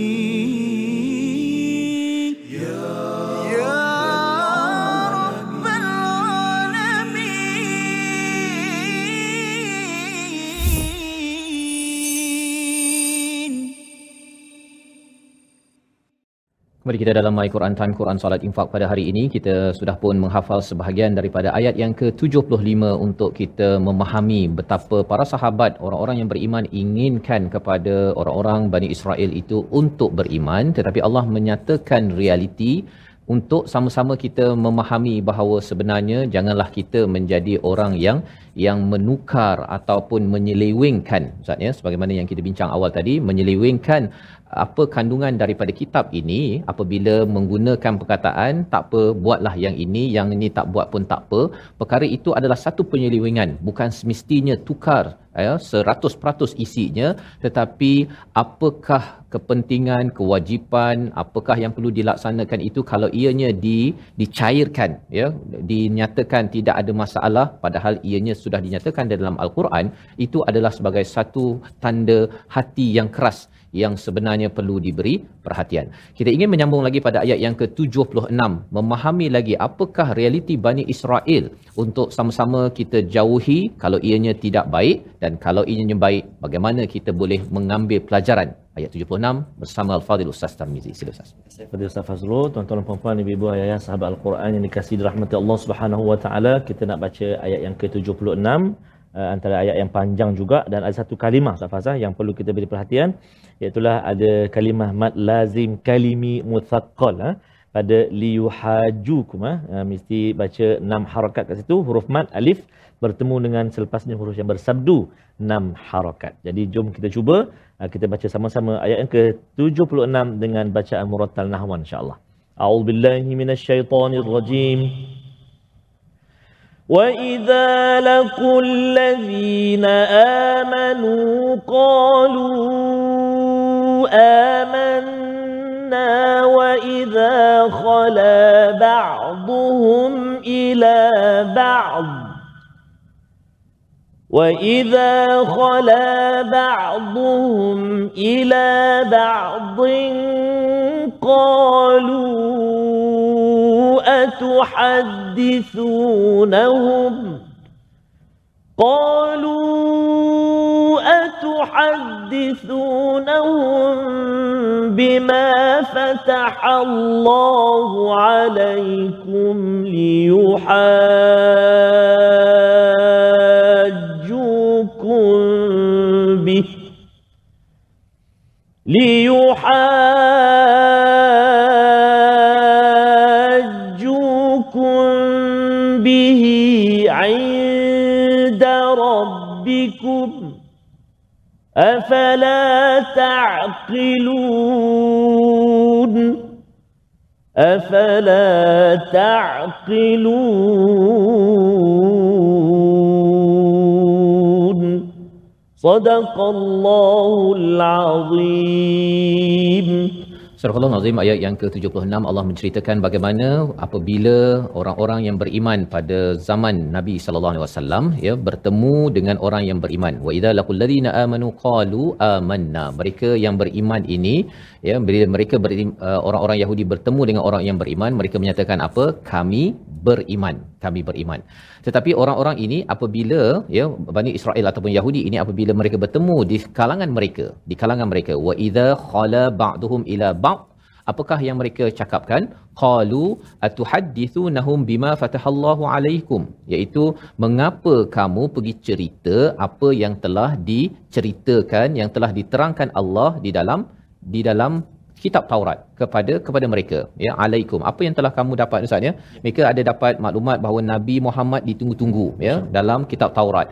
Mari kita dalam My Quran Time Quran Salat Infak pada hari ini. Kita sudah pun menghafal sebahagian daripada ayat yang ke-75 untuk kita memahami betapa para sahabat orang-orang yang beriman inginkan kepada orang-orang Bani Israel itu untuk beriman. Tetapi Allah menyatakan realiti untuk sama-sama kita memahami bahawa sebenarnya janganlah kita menjadi orang yang yang menukar ataupun menyelewengkan Ustaz ya sebagaimana yang kita bincang awal tadi menyelewengkan apa kandungan daripada kitab ini apabila menggunakan perkataan tak apa buatlah yang ini yang ini tak buat pun tak apa. Perkara itu adalah satu penyelewengan bukan semestinya tukar ya 100% isinya tetapi apakah kepentingan kewajipan apakah yang perlu dilaksanakan itu kalau ianya di dicairkan ya dinyatakan tidak ada masalah padahal ianya sudah dinyatakan dalam al-Quran itu adalah sebagai satu tanda hati yang keras yang sebenarnya perlu diberi perhatian. Kita ingin menyambung lagi pada ayat yang ke-76, memahami lagi apakah realiti Bani Israel untuk sama-sama kita jauhi kalau ianya tidak baik dan kalau ianya baik, bagaimana kita boleh mengambil pelajaran. Ayat 76 bersama Al-Fadhil Ustaz Tarmizi. Sila Ustaz. Kepada Ustaz Fazrul, tuan-tuan puan-puan, ibu-ibu, ayah, sahabat Al-Quran yang dikasihi dirahmati Allah Subhanahu Wa Taala, kita nak baca ayat yang ke-76 uh, antara ayat yang panjang juga dan ada satu kalimah Ustaz Fazah yang perlu kita beri perhatian iaitu ada kalimah mad lazim kalimi muthaqqal ha? pada liyuhajukum ha? uh, mesti baca enam harakat kat situ huruf mad alif bertemu dengan selepasnya huruf yang bersabdu enam harakat. Jadi jom kita cuba uh, kita baca sama-sama ayat yang ke-76 dengan bacaan murattal nahwan insya-Allah. A'udzubillahi minasyaitonirrajim. وَإِذَا لَقُوا الَّذِينَ آمَنُوا قَالُوا آمَنَّا وَإِذَا خَلَا بَعْضُهُمْ إِلَى بَعْضٍ وَإِذَا خَلَا بَعْضُهُمْ إِلَى بَعْضٍ قَالُوا أَتُحَدِّثُونَهُمْ قَالُوا أَتُحَدِّثُونَهُم بِمَا فَتَحَ اللَّهُ عَلَيْكُمْ لِيُحَاجُّوكُم بِهِ. لِيُحَاجُّوكُم أَفَلَا تَعْقِلُونَ؟ أَفَلَا تَعْقِلُونَ؟ صدق الله العظيم. Surah Al-Azim ayat yang ke-76 Allah menceritakan bagaimana apabila orang-orang yang beriman pada zaman Nabi sallallahu alaihi wasallam ya bertemu dengan orang yang beriman. Wa idza laqul ladina amanu qalu amanna. Mereka yang beriman ini ya bila mereka berim, uh, orang-orang Yahudi bertemu dengan orang yang beriman, mereka menyatakan apa? Kami beriman. Kami beriman. Tetapi orang-orang ini apabila ya Bani Israel ataupun Yahudi ini apabila mereka bertemu di kalangan mereka, di kalangan mereka wa idza khala ba'duhum ila ba'd apakah yang mereka cakapkan qalu atuhaddithunahum bima fatahallahu alaikum iaitu mengapa kamu pergi cerita apa yang telah diceritakan yang telah diterangkan Allah di dalam di dalam kitab Taurat kepada kepada mereka. Ya alaikum. Apa yang telah kamu dapat ustaz ya? Mereka ada dapat maklumat bahawa Nabi Muhammad ditunggu-tunggu ya dalam kitab Taurat.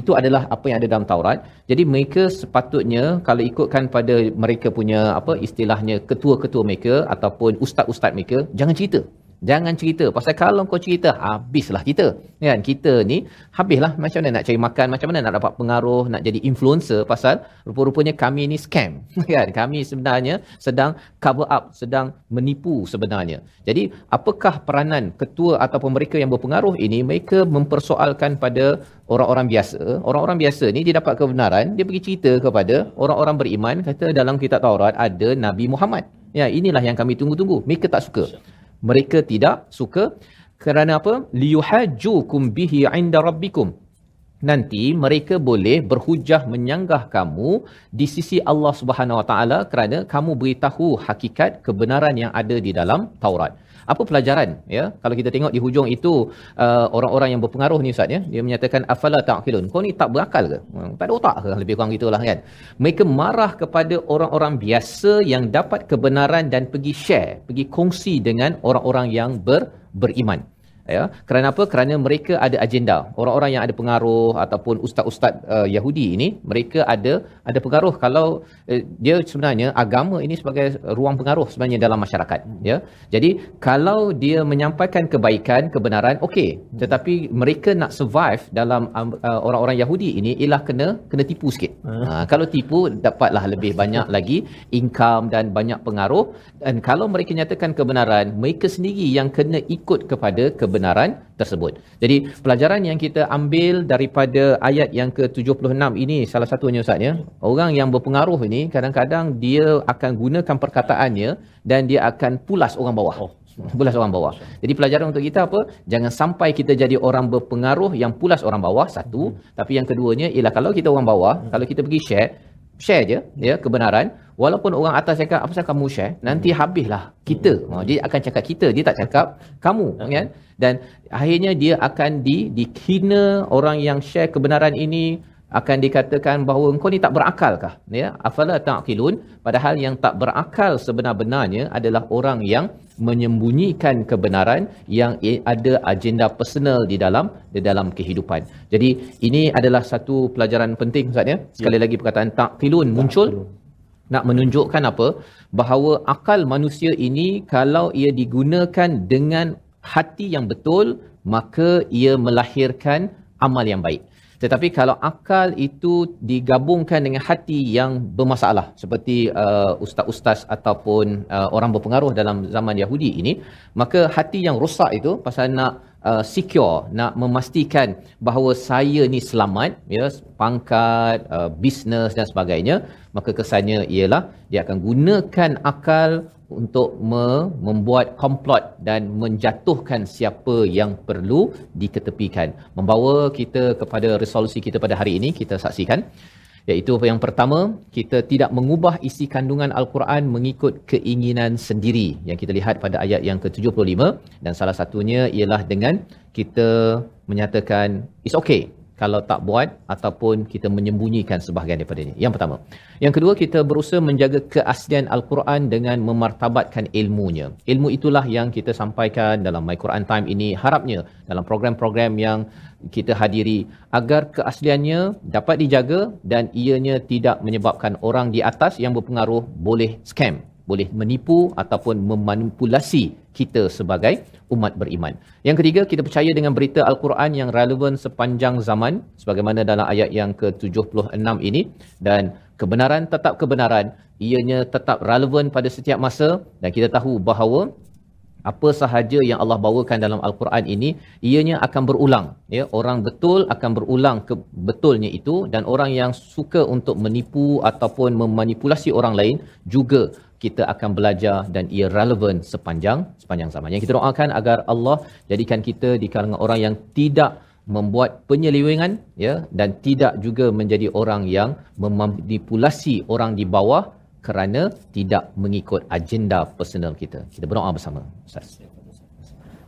Itu adalah apa yang ada dalam Taurat. Jadi mereka sepatutnya kalau ikutkan pada mereka punya apa istilahnya ketua-ketua mereka ataupun ustaz-ustaz mereka jangan cerita. Jangan cerita pasal kalau kau cerita habislah kita. Kan kita ni habislah macam mana nak cari makan, macam mana nak dapat pengaruh, nak jadi influencer pasal rupa-rupanya kami ni scam. Kan? Kami sebenarnya sedang cover up, sedang menipu sebenarnya. Jadi apakah peranan ketua ataupun mereka yang berpengaruh ini mereka mempersoalkan pada orang-orang biasa. Orang-orang biasa ni dia dapat kebenaran, dia pergi cerita kepada orang-orang beriman kata dalam kitab Taurat ada Nabi Muhammad. Ya, inilah yang kami tunggu-tunggu. Mereka tak suka mereka tidak suka kerana apa liyuhajjukum bihi inda rabbikum nanti mereka boleh berhujah menyanggah kamu di sisi Allah Subhanahu Wa Taala kerana kamu beritahu hakikat kebenaran yang ada di dalam Taurat. Apa pelajaran ya? Kalau kita tengok di hujung itu uh, orang-orang yang berpengaruh ni Ustaz ya, dia menyatakan afala taqilun. Kau ni tak berakal ke? Hmm, tak ada otak ke? Lebih kurang gitulah kan. Mereka marah kepada orang-orang biasa yang dapat kebenaran dan pergi share, pergi kongsi dengan orang-orang yang ber, beriman ya kerana apa? Kerana mereka ada agenda. Orang-orang yang ada pengaruh ataupun ustaz-ustaz uh, Yahudi ini mereka ada ada pengaruh. Kalau uh, dia sebenarnya agama ini sebagai ruang pengaruh sebenarnya dalam masyarakat ya. Jadi kalau dia menyampaikan kebaikan kebenaran okey. Tetapi mereka nak survive dalam uh, orang-orang Yahudi ini ialah kena kena tipu sikit. Uh, kalau tipu dapatlah lebih banyak lagi income dan banyak pengaruh. Dan kalau mereka nyatakan kebenaran mereka sendiri yang kena ikut kepada kebenaran kebenaran tersebut. Jadi pelajaran yang kita ambil daripada ayat yang ke-76 ini salah satunya Ustaz ya. Orang yang berpengaruh ini kadang-kadang dia akan gunakan perkataannya dan dia akan pulas orang bawah. Oh. Pulas orang bawah. Jadi pelajaran untuk kita apa? Jangan sampai kita jadi orang berpengaruh yang pulas orang bawah satu, hmm. tapi yang keduanya ialah kalau kita orang bawah, hmm. kalau kita pergi share, share je ya kebenaran. Walaupun orang atas cakap apa kamu share? Nanti hmm. habislah kita. Hmm. dia akan cakap kita dia tak cakap kamu hmm. kan dan akhirnya dia akan di dikina orang yang share kebenaran ini. Akan dikatakan bahawa engkau ni tak berakal kah? Ya afala taqilun. Padahal yang tak berakal sebenar-benarnya adalah orang yang menyembunyikan kebenaran yang ada agenda personal di dalam di dalam kehidupan. Jadi ini adalah satu pelajaran penting Ustaz ya. Sekali ya. lagi perkataan taqilun muncul nak menunjukkan apa bahawa akal manusia ini kalau ia digunakan dengan hati yang betul maka ia melahirkan amal yang baik. Tetapi kalau akal itu digabungkan dengan hati yang bermasalah seperti uh, ustaz-ustaz ataupun uh, orang berpengaruh dalam zaman Yahudi ini, maka hati yang rosak itu pasal nak uh, secure, nak memastikan bahawa saya ni selamat, ya, pangkat, uh, bisnes dan sebagainya, maka kesannya ialah dia akan gunakan akal untuk me- membuat komplot dan menjatuhkan siapa yang perlu diketepikan. Membawa kita kepada resolusi kita pada hari ini, kita saksikan. Iaitu yang pertama kita tidak mengubah isi kandungan al-Quran mengikut keinginan sendiri. Yang kita lihat pada ayat yang ke-75. Dan salah satunya ialah dengan kita menyatakan it's okay kalau tak buat ataupun kita menyembunyikan sebahagian daripada ini. Yang pertama. Yang kedua, kita berusaha menjaga keaslian Al-Quran dengan memartabatkan ilmunya. Ilmu itulah yang kita sampaikan dalam My Quran Time ini harapnya dalam program-program yang kita hadiri agar keasliannya dapat dijaga dan ianya tidak menyebabkan orang di atas yang berpengaruh boleh scam boleh menipu ataupun memanipulasi kita sebagai umat beriman. Yang ketiga, kita percaya dengan berita Al-Quran yang relevan sepanjang zaman sebagaimana dalam ayat yang ke-76 ini dan kebenaran tetap kebenaran, ianya tetap relevan pada setiap masa dan kita tahu bahawa apa sahaja yang Allah bawakan dalam Al-Quran ini ianya akan berulang ya orang betul akan berulang ke betulnya itu dan orang yang suka untuk menipu ataupun memanipulasi orang lain juga kita akan belajar dan ia relevan sepanjang sepanjang zaman. Yang kita doakan agar Allah jadikan kita di kalangan orang yang tidak membuat penyelewengan ya dan tidak juga menjadi orang yang memanipulasi orang di bawah kerana tidak mengikut agenda personal kita. Kita berdoa bersama. Ustaz.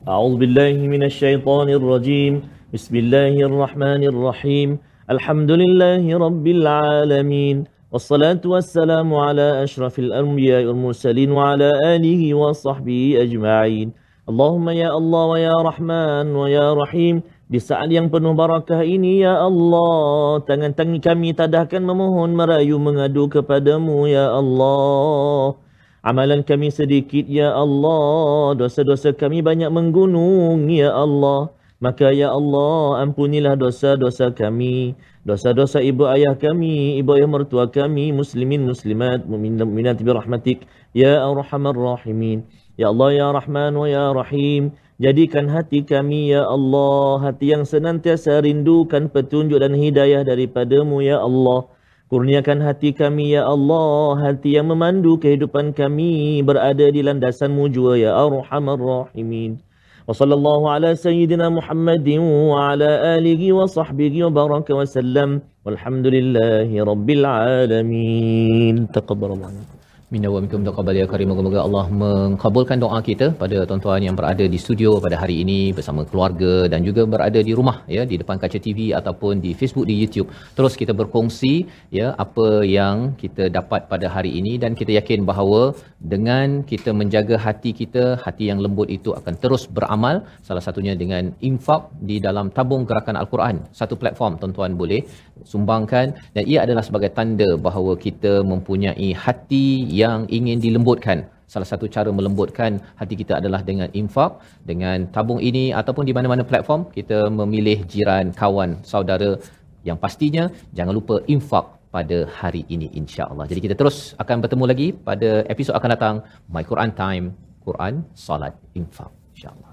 A'udzubillahi minasyaitonirrajim. Bismillahirrahmanirrahim. Alhamdulillahi rabbil alamin. والصلاة والسلام على أشرف الأنبياء والمرسلين وعلى آله وصحبه أجمعين اللهم يا الله ويا رحمن ويا رحيم di saat yang penuh barakah ini ya Allah tangan-tangan kami tadahkan memohon merayu mengadu kepadamu ya Allah. Amalan kami sedikit ya Allah. Dosa-dosa kami banyak menggunung ya Allah. Maka ya Allah ampunilah dosa-dosa kami. Dosa-dosa ibu ayah kami, ibu ayah mertua kami, muslimin, muslimat, mu'minat bi rahmatik, ya arhamar rahimin. Ya Allah, ya Rahman wa ya Rahim, Jadikan hati kami ya Allah, hati yang senantiasa rindukan petunjuk dan hidayah daripadamu ya Allah. Kurniakan hati kami ya Allah, hati yang memandu kehidupan kami berada di landasan jua ya Arhamar Rahimin. Wa sallallahu ala sayyidina Muhammadin wa ala alihi wa sahbihi wa baraka wa sallam. Walhamdulillahi rabbil alamin. Taqabbalallahu. Minna wa minkum taqabbal ya karim. Moga-moga Allah mengabulkan doa kita pada tuan-tuan yang berada di studio pada hari ini bersama keluarga dan juga berada di rumah ya di depan kaca TV ataupun di Facebook di YouTube. Terus kita berkongsi ya apa yang kita dapat pada hari ini dan kita yakin bahawa dengan kita menjaga hati kita, hati yang lembut itu akan terus beramal salah satunya dengan infak di dalam tabung gerakan Al-Quran. Satu platform tuan-tuan boleh sumbangkan dan ia adalah sebagai tanda bahawa kita mempunyai hati yang ingin dilembutkan. Salah satu cara melembutkan hati kita adalah dengan infak, dengan tabung ini ataupun di mana-mana platform kita memilih jiran, kawan, saudara yang pastinya jangan lupa infak pada hari ini insya-Allah. Jadi kita terus akan bertemu lagi pada episod akan datang My Quran Time, Quran, Salat, Infak insya-Allah.